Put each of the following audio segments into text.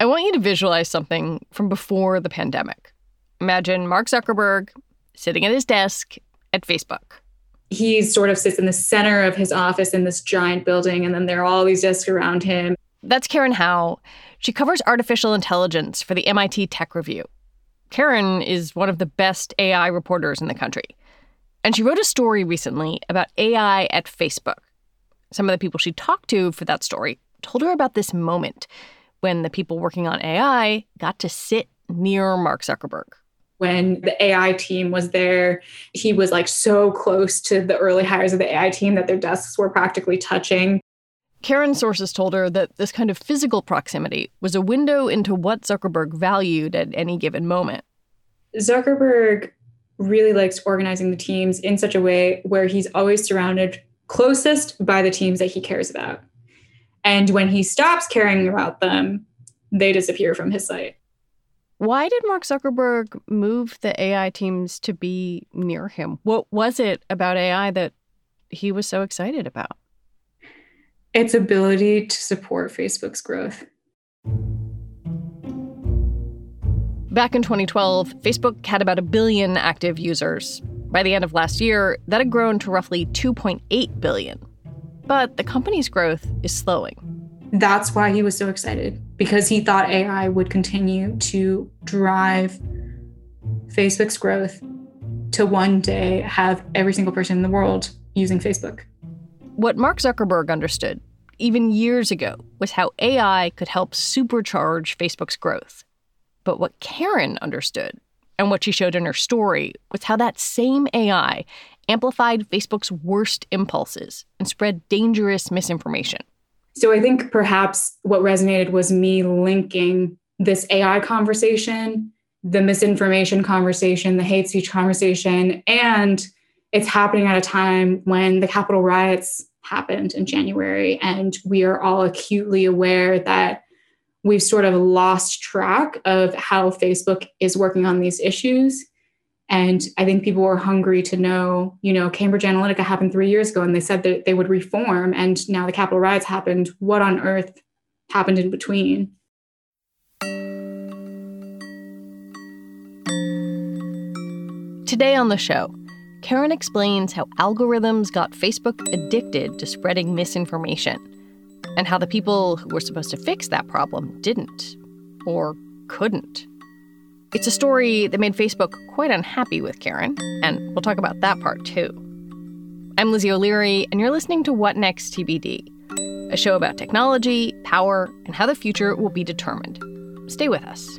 I want you to visualize something from before the pandemic. Imagine Mark Zuckerberg sitting at his desk at Facebook. He sort of sits in the center of his office in this giant building, and then there are all these desks around him. That's Karen Hao. She covers artificial intelligence for the MIT Tech Review. Karen is one of the best AI reporters in the country. And she wrote a story recently about AI at Facebook. Some of the people she talked to for that story told her about this moment when the people working on AI got to sit near Mark Zuckerberg. When the AI team was there, he was like so close to the early hires of the AI team that their desks were practically touching. Karen's sources told her that this kind of physical proximity was a window into what Zuckerberg valued at any given moment. Zuckerberg really likes organizing the teams in such a way where he's always surrounded closest by the teams that he cares about. And when he stops caring about them, they disappear from his sight. Why did Mark Zuckerberg move the AI teams to be near him? What was it about AI that he was so excited about? its ability to support Facebook's growth. Back in 2012, Facebook had about a billion active users. By the end of last year, that had grown to roughly 2.8 billion. But the company's growth is slowing. That's why he was so excited, because he thought AI would continue to drive Facebook's growth to one day have every single person in the world using Facebook. What Mark Zuckerberg understood, even years ago, was how AI could help supercharge Facebook's growth. But what Karen understood, and what she showed in her story, was how that same AI amplified Facebook's worst impulses and spread dangerous misinformation. So I think perhaps what resonated was me linking this AI conversation, the misinformation conversation, the hate speech conversation, and it's happening at a time when the Capitol riots happened in January. And we are all acutely aware that we've sort of lost track of how Facebook is working on these issues. And I think people were hungry to know, you know, Cambridge Analytica happened three years ago and they said that they would reform. And now the Capitol riots happened. What on earth happened in between? Today on the show, Karen explains how algorithms got Facebook addicted to spreading misinformation and how the people who were supposed to fix that problem didn't or couldn't. It's a story that made Facebook quite unhappy with Karen, and we'll talk about that part too. I'm Lizzie O'Leary, and you're listening to What Next TBD, a show about technology, power, and how the future will be determined. Stay with us.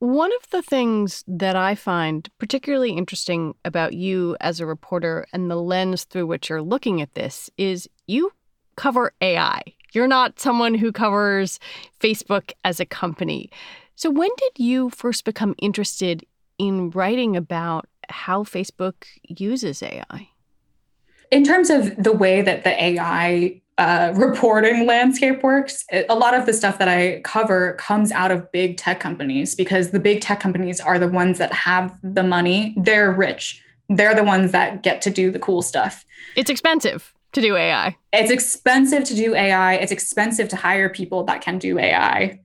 One of the things that I find particularly interesting about you as a reporter and the lens through which you're looking at this is you cover AI. You're not someone who covers Facebook as a company. So, when did you first become interested in writing about how Facebook uses AI? In terms of the way that the AI uh, reporting landscape works, a lot of the stuff that I cover comes out of big tech companies because the big tech companies are the ones that have the money. They're rich. They're the ones that get to do the cool stuff. It's expensive to do AI. It's expensive to do AI. It's expensive to hire people that can do AI.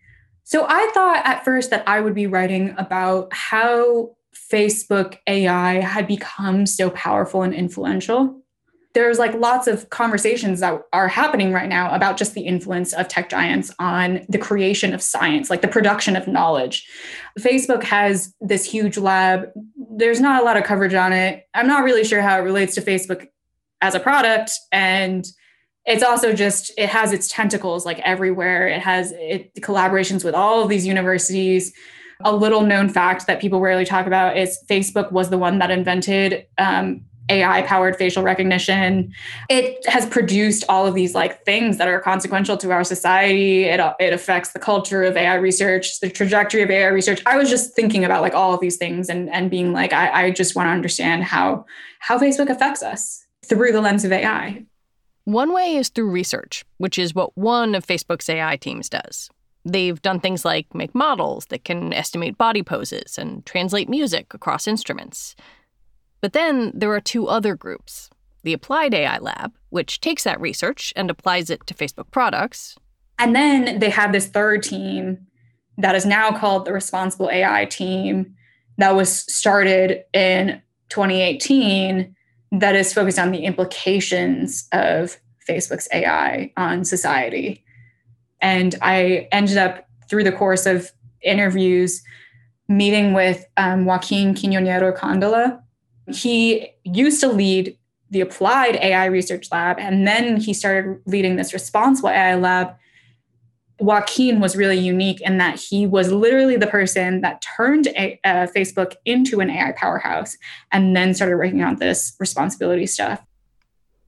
So I thought at first that I would be writing about how Facebook AI had become so powerful and influential there's like lots of conversations that are happening right now about just the influence of tech giants on the creation of science, like the production of knowledge. Facebook has this huge lab there's not a lot of coverage on it. I'm not really sure how it relates to Facebook as a product. And it's also just, it has its tentacles like everywhere. It has it collaborations with all of these universities. A little known fact that people rarely talk about is Facebook was the one that invented um, AI powered facial recognition. It has produced all of these like things that are consequential to our society. It, uh, it affects the culture of AI research, the trajectory of AI research. I was just thinking about like all of these things and, and being like, I, I just want to understand how, how Facebook affects us through the lens of AI. One way is through research, which is what one of Facebook's AI teams does. They've done things like make models that can estimate body poses and translate music across instruments. But then there are two other groups the Applied AI Lab, which takes that research and applies it to Facebook products. And then they have this third team that is now called the Responsible AI Team that was started in 2018 that is focused on the implications of Facebook's AI on society. And I ended up, through the course of interviews, meeting with um, Joaquin Quiñonero Candela, he used to lead the applied AI research lab, and then he started leading this responsible AI lab. Joaquin was really unique in that he was literally the person that turned a, uh, Facebook into an AI powerhouse and then started working on this responsibility stuff.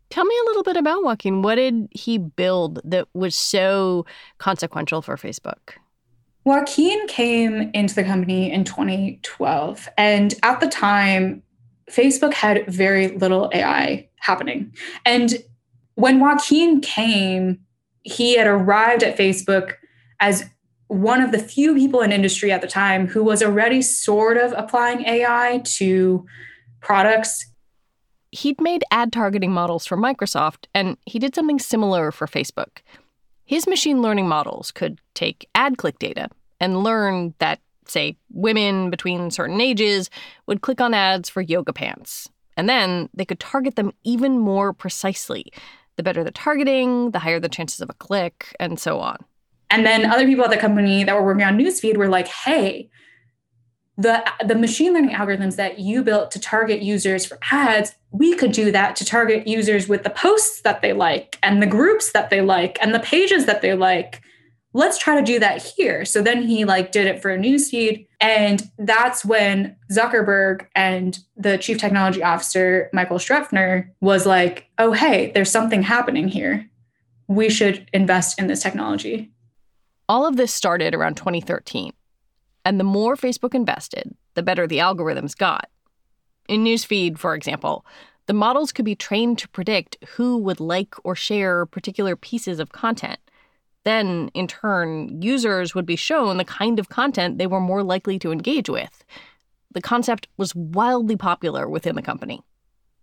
Tell me a little bit about Joaquin. What did he build that was so consequential for Facebook? Joaquin came into the company in 2012. And at the time, Facebook had very little AI happening. And when Joaquin came, he had arrived at Facebook as one of the few people in industry at the time who was already sort of applying AI to products. He'd made ad targeting models for Microsoft, and he did something similar for Facebook. His machine learning models could take ad click data and learn that say, women between certain ages would click on ads for yoga pants. And then they could target them even more precisely. The better the targeting, the higher the chances of a click, and so on. And then other people at the company that were working on newsfeed were like, hey, the, the machine learning algorithms that you built to target users for ads, we could do that to target users with the posts that they like and the groups that they like and the pages that they like let's try to do that here. So then he like did it for a newsfeed. And that's when Zuckerberg and the chief technology officer, Michael Schroepfer, was like, oh, hey, there's something happening here. We should invest in this technology. All of this started around 2013. And the more Facebook invested, the better the algorithms got. In Newsfeed, for example, the models could be trained to predict who would like or share particular pieces of content then, in turn, users would be shown the kind of content they were more likely to engage with. The concept was wildly popular within the company.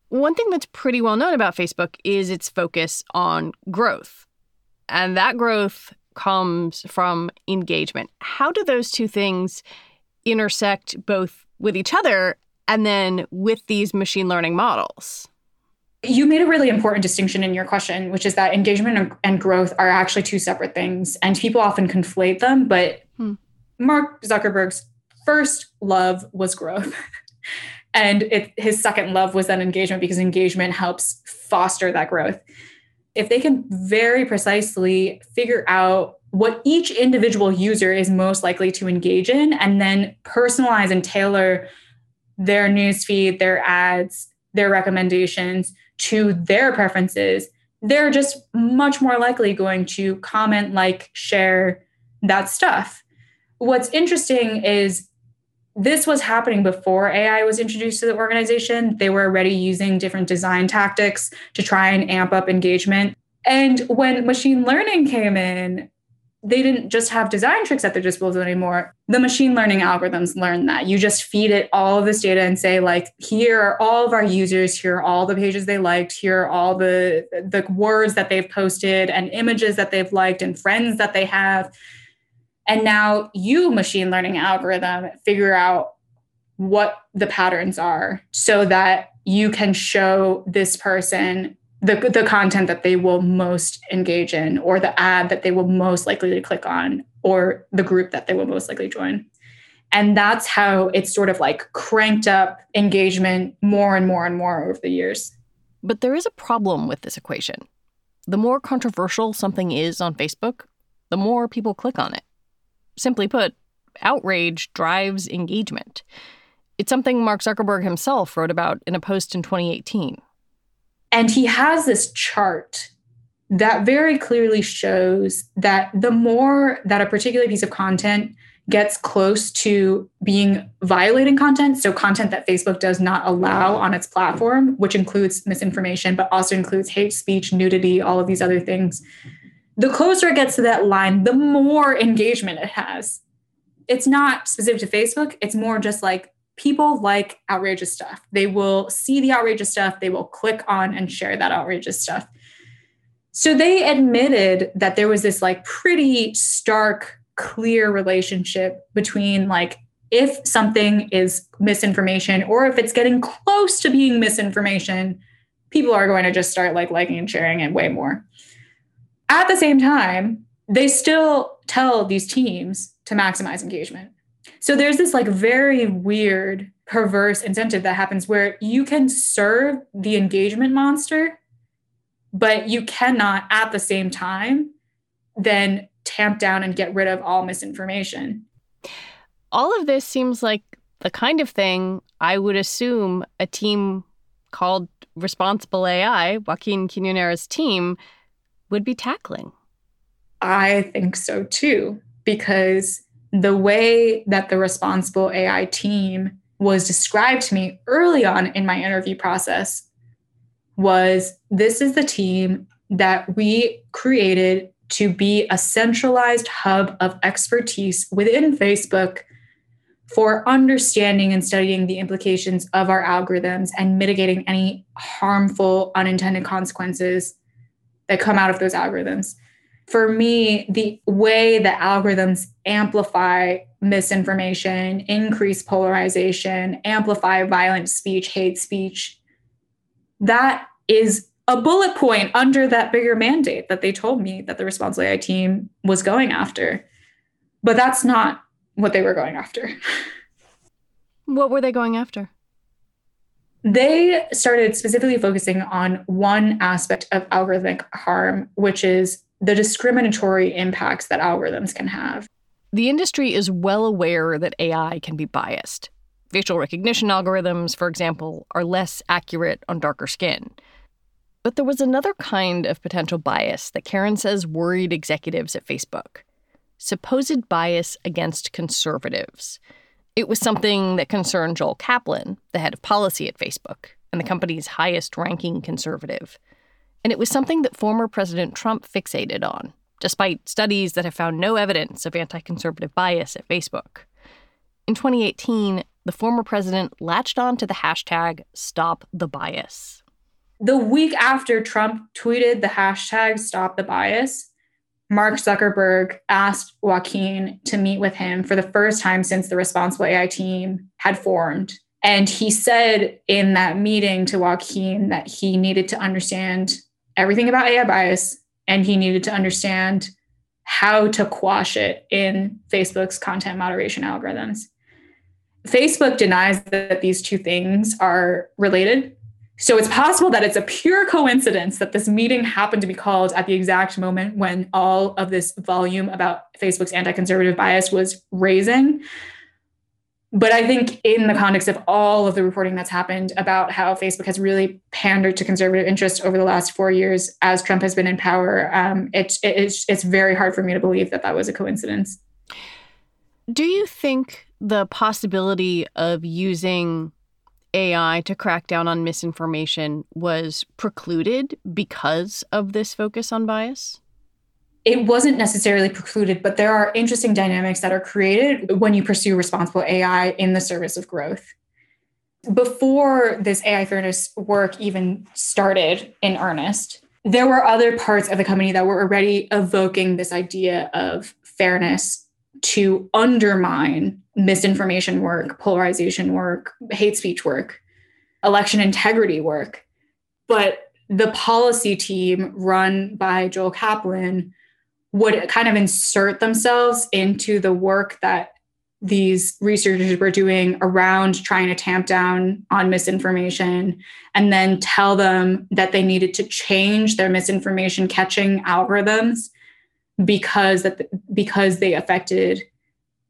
One thing that's pretty well known about Facebook is its focus on growth. And that growth comes from engagement. How do those two things intersect both with each other and then with these machine learning models? You made a really important distinction in your question, which is that engagement and growth are actually two separate things. And people often conflate them. But hmm. Mark Zuckerberg's first love was growth. and it, his second love was then engagement because engagement helps foster that growth. If they can very precisely figure out what each individual user is most likely to engage in and then personalize and tailor their newsfeed, their ads, their recommendations to their preferences, they're just much more likely going to comment, like, share that stuff. What's interesting is this was happening before AI was introduced to the organization. They were already using different design tactics to try and amp up engagement. And when machine learning came in, they didn't just have design tricks at their disposal anymore. The machine learning algorithms learn that. You just feed it all of this data and say, like, here are all of our users, here are all the pages they liked, here are all the the words that they've posted and images that they've liked and friends that they have. And now you, machine learning algorithm, figure out what the patterns are so that you can show this person the, the content that they will most engage in or the ad that they will most likely to click on or the group that they will most likely join And that's how it's sort of like cranked up engagement more and more and more over the years. But there is a problem with this equation. The more controversial something is on Facebook, the more people click on it. Simply put, outrage drives engagement. It's something Mark Zuckerberg himself wrote about in a post in 2018. And he has this chart that very clearly shows that the more that a particular piece of content gets close to being violating content, so content that Facebook does not allow on its platform, which includes misinformation, but also includes hate speech, nudity, all of these other things, the closer it gets to that line, the more engagement it has. It's not specific to Facebook, it's more just like people like outrageous stuff. They will see the outrageous stuff, they will click on and share that outrageous stuff. So they admitted that there was this like pretty stark, clear relationship between like if something is misinformation or if it's getting close to being misinformation, people are going to just start like liking and sharing it way more. At the same time, they still tell these teams to maximize engagement. So there's this like very weird, perverse incentive that happens where you can serve the engagement monster but you cannot at the same time then tamp down and get rid of all misinformation. All of this seems like the kind of thing I would assume a team called Responsible AI, Joaquin Quiñonero's team, would be tackling. I think so too, because the way that the Responsible AI team was described to me early on in my interview process was this is the team that we created to be a centralized hub of expertise within Facebook for understanding and studying the implications of our algorithms and mitigating any harmful unintended consequences that come out of those algorithms. For me, the way that algorithms amplify misinformation, increase polarization, amplify violent speech, hate speech, that is a bullet point under that bigger mandate that they told me that the responsible AI team was going after. But that's not what they were going after. What were they going after? They started specifically focusing on one aspect of algorithmic harm, which is the discriminatory impacts that algorithms can have. The industry is well aware that AI can be biased. Facial recognition algorithms, for example, are less accurate on darker skin. But there was another kind of potential bias that Karen says worried executives at Facebook supposed bias against conservatives. It was something that concerned Joel Kaplan, the head of policy at Facebook, and the company's highest ranking conservative. And it was something that former President Trump fixated on, despite studies that have found no evidence of anti conservative bias at Facebook. In 2018, the former president latched on to the hashtag #StopTheBias. The week after Trump tweeted the hashtag Stop the Bias, Mark Zuckerberg asked Joaquin to meet with him for the first time since the Responsible AI team had formed. And he said in that meeting to Joaquin that he needed to understand everything about AI bias and he needed to understand how to quash it in Facebook's content moderation algorithms. Facebook denies that these two things are related. So it's possible that it's a pure coincidence that this meeting happened to be called at the exact moment when all of this volume about Facebook's anti conservative bias was raising. But I think, in the context of all of the reporting that's happened about how Facebook has really pandered to conservative interests over the last four years as Trump has been in power, um, it, it, it's, it's very hard for me to believe that that was a coincidence. Do you think the possibility of using AI to crack down on misinformation was precluded because of this focus on bias? It wasn't necessarily precluded, but there are interesting dynamics that are created when you pursue responsible AI in the service of growth. Before this AI fairness work even started in earnest, there were other parts of the company that were already evoking this idea of fairness to undermine misinformation work, polarization work, hate speech work, election integrity work. But the policy team run by Joel Kaplan would kind of insert themselves into the work that these researchers were doing around trying to tamp down on misinformation and then tell them that they needed to change their misinformation catching algorithms because that because they affected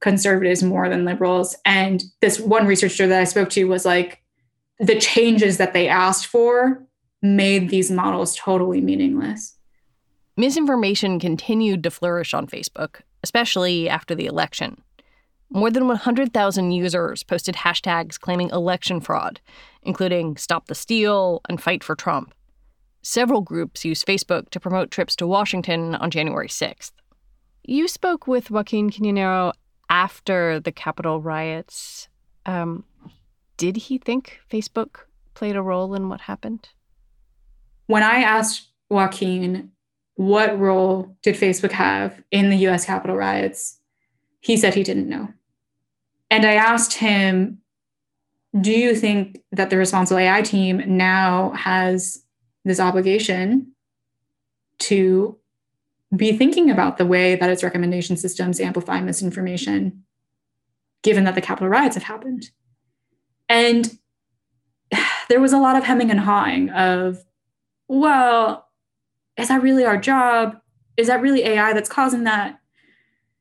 conservatives more than liberals and this one researcher that I spoke to was like the changes that they asked for made these models totally meaningless. Misinformation continued to flourish on Facebook, especially after the election. More than 100,000 users posted hashtags claiming election fraud, including Stop the Steal and Fight for Trump. Several groups used Facebook to promote trips to Washington on January 6th. You spoke with Joaquin Quiñonero after the Capitol riots. Um, did he think Facebook played a role in what happened? When I asked Joaquin what role did Facebook have in the US Capitol riots, he said he didn't know. And I asked him, Do you think that the responsible AI team now has this obligation to be thinking about the way that its recommendation systems amplify misinformation, given that the Capitol riots have happened? And there was a lot of hemming and hawing of, well, is that really our job? Is that really AI that's causing that?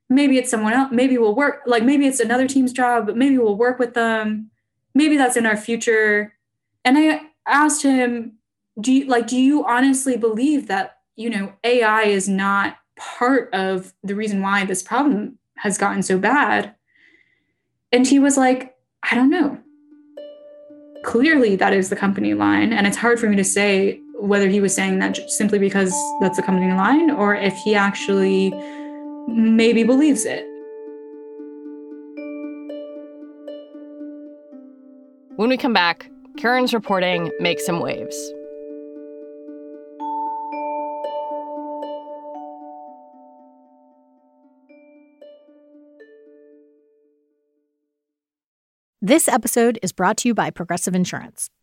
Maybe it's someone else. Maybe we'll work, like maybe it's another team's job, but maybe we'll work with them. Maybe that's in our future. And I asked him, do you like, do you honestly believe that, you know, AI is not part of the reason why this problem has gotten so bad? And he was like, I don't know clearly that is the company line. And it's hard for me to say whether he was saying that simply because that's the company line or if he actually maybe believes it. When we come back, Karen's reporting makes some waves. This episode is brought to you by Progressive Insurance.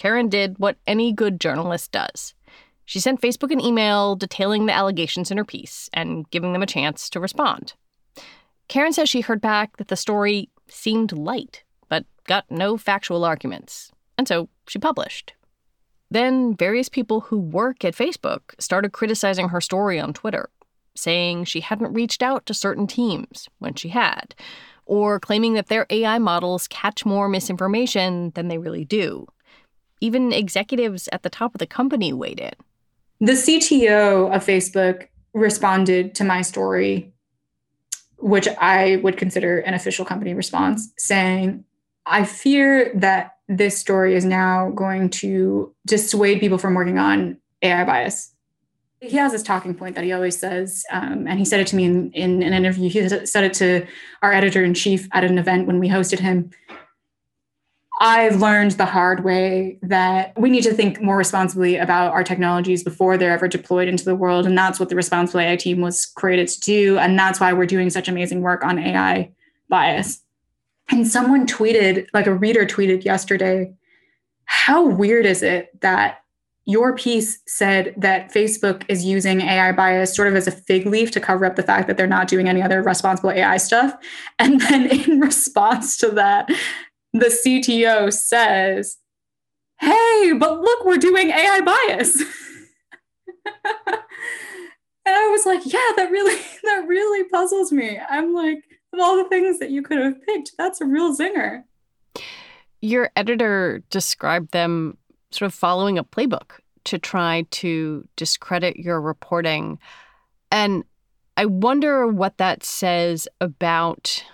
Karen did what any good journalist does. She sent Facebook an email detailing the allegations in her piece and giving them a chance to respond. Karen says she heard back that the story seemed light, but got no factual arguments, and so she published. Then various people who work at Facebook started criticizing her story on Twitter, saying she hadn't reached out to certain teams when she had, or claiming that their AI models catch more misinformation than they really do. Even executives at the top of the company weighed in. The CTO of Facebook responded to my story, which I would consider an official company response, saying, I fear that this story is now going to dissuade people from working on AI bias he has this talking point that he always says, um, and he said it to me in, in an interview. He said it to our editor in chief at an event when we hosted him. I've learned the hard way that we need to think more responsibly about our technologies before they're ever deployed into the world. And that's what the Responsible AI team was created to do. And that's why we're doing such amazing work on AI bias. And someone tweeted, like a reader tweeted yesterday, how weird is it that your piece said that Facebook is using AI bias sort of as a fig leaf to cover up the fact that they're not doing any other responsible AI stuff. And then in response to that, the CTO says, Hey, but look, we're doing AI bias. and I was like, yeah, that really, that really puzzles me. I'm like, of all the things that you could have picked, that's a real zinger. Your editor described them sort of following a playbook to try to discredit your reporting. And I wonder what that says about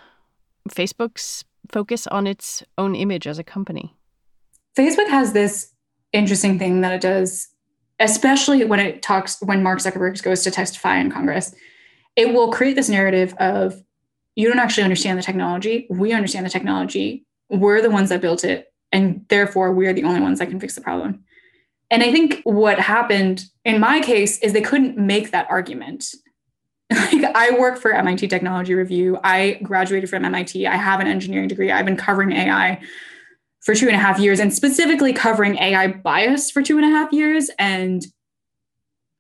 Facebook's focus on its own image as a company. Facebook has this interesting thing that it does, especially when it talks, when Mark Zuckerberg goes to testify in Congress. It will create this narrative of you don't actually understand the technology. We understand the technology. We're the ones that built it. And therefore, we're the only ones that can fix the problem. And I think what happened in my case is they couldn't make that argument. Like I work for MIT Technology Review. I graduated from MIT. I have an engineering degree. I've been covering AI for two and a half years and specifically covering AI bias for two and a half years. And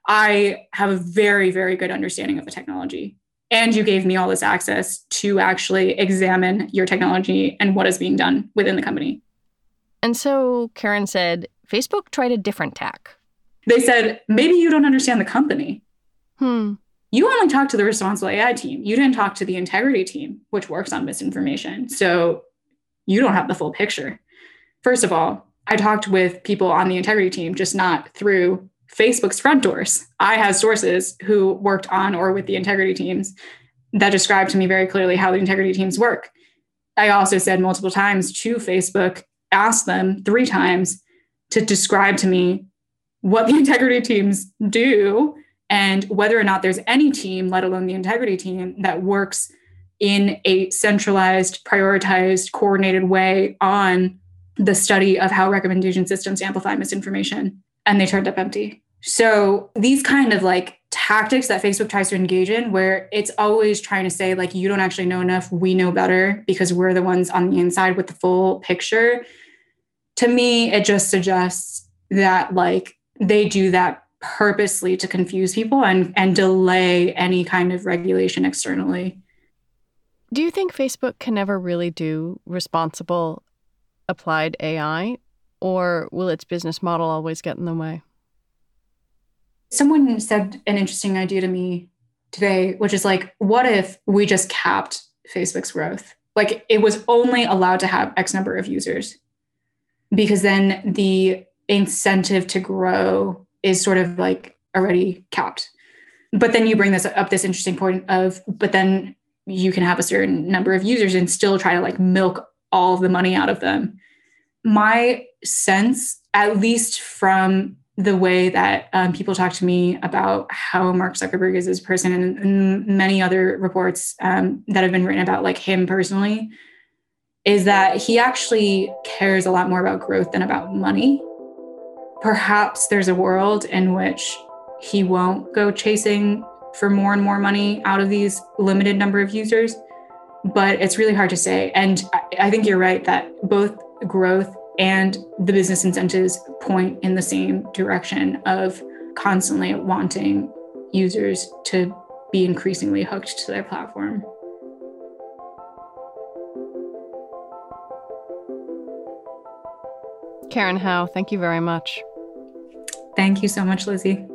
I have a very, very good understanding of the technology. And you gave me all this access to actually examine your technology and what is being done within the company. And so Karen said Facebook tried a different tack. They said, maybe you don't understand the company. Hmm you only talked to the responsible AI team. You didn't talk to the integrity team, which works on misinformation. So you don't have the full picture. First of all, I talked with people on the integrity team, just not through Facebook's front doors. I had sources who worked on or with the integrity teams that described to me very clearly how the integrity teams work. I also said multiple times to Facebook, asked them three times to describe to me what the integrity teams do and whether or not there's any team, let alone the integrity team, that works in a centralized, prioritized, coordinated way on the study of how recommendation systems amplify misinformation. And they turned up empty. So these kind of like tactics that Facebook tries to engage in, where it's always trying to say, like, you don't actually know enough, we know better because we're the ones on the inside with the full picture. To me, it just suggests that like they do that purposely to confuse people and and delay any kind of regulation externally. Do you think Facebook can never really do responsible applied AI or will its business model always get in the way? Someone said an interesting idea to me today, which is like, what if we just capped Facebook's growth? Like it was only allowed to have X number of users because then the incentive to grow is sort of like already capped. But then you bring this up this interesting point of, but then you can have a certain number of users and still try to like milk all of the money out of them. My sense, at least from the way that um, people talk to me about how Mark Zuckerberg is as person and, and many other reports um, that have been written about like him personally, is that he actually cares a lot more about growth than about money perhaps there's a world in which he won't go chasing for more and more money out of these limited number of users. But it's really hard to say. And I think you're right that both growth and the business incentives point in the same direction of constantly wanting users to be increasingly hooked to their platform. Karen Hao, thank you very much. Thank you so much, Lizzie.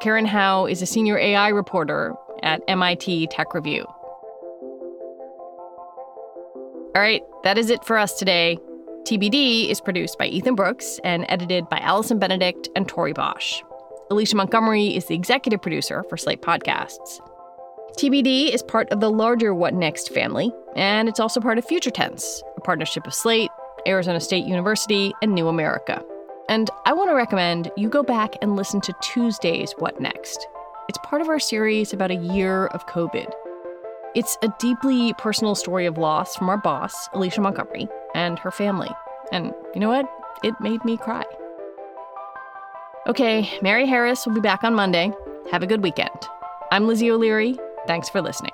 Karen Hao is a senior AI reporter at MIT Tech Review. All right, that is it for us today. TBD is produced by Ethan Brooks and edited by Allison Benedict and Tori Bosch. Alicia Montgomery is the executive producer for Slate Podcasts. TBD is part of the larger What Next family, and it's also part of Future Tense, partnership of Slate, Arizona State University, and New America. And I want to recommend you go back and listen to Tuesday's What Next. It's part of our series about a year of COVID. It's a deeply personal story of loss from our boss, Alicia Montgomery, and her family. And you know what? It made me cry. Okay, Mary Harris will be back on Monday. Have a good weekend. I'm Lizzie O'Leary. Thanks for listening.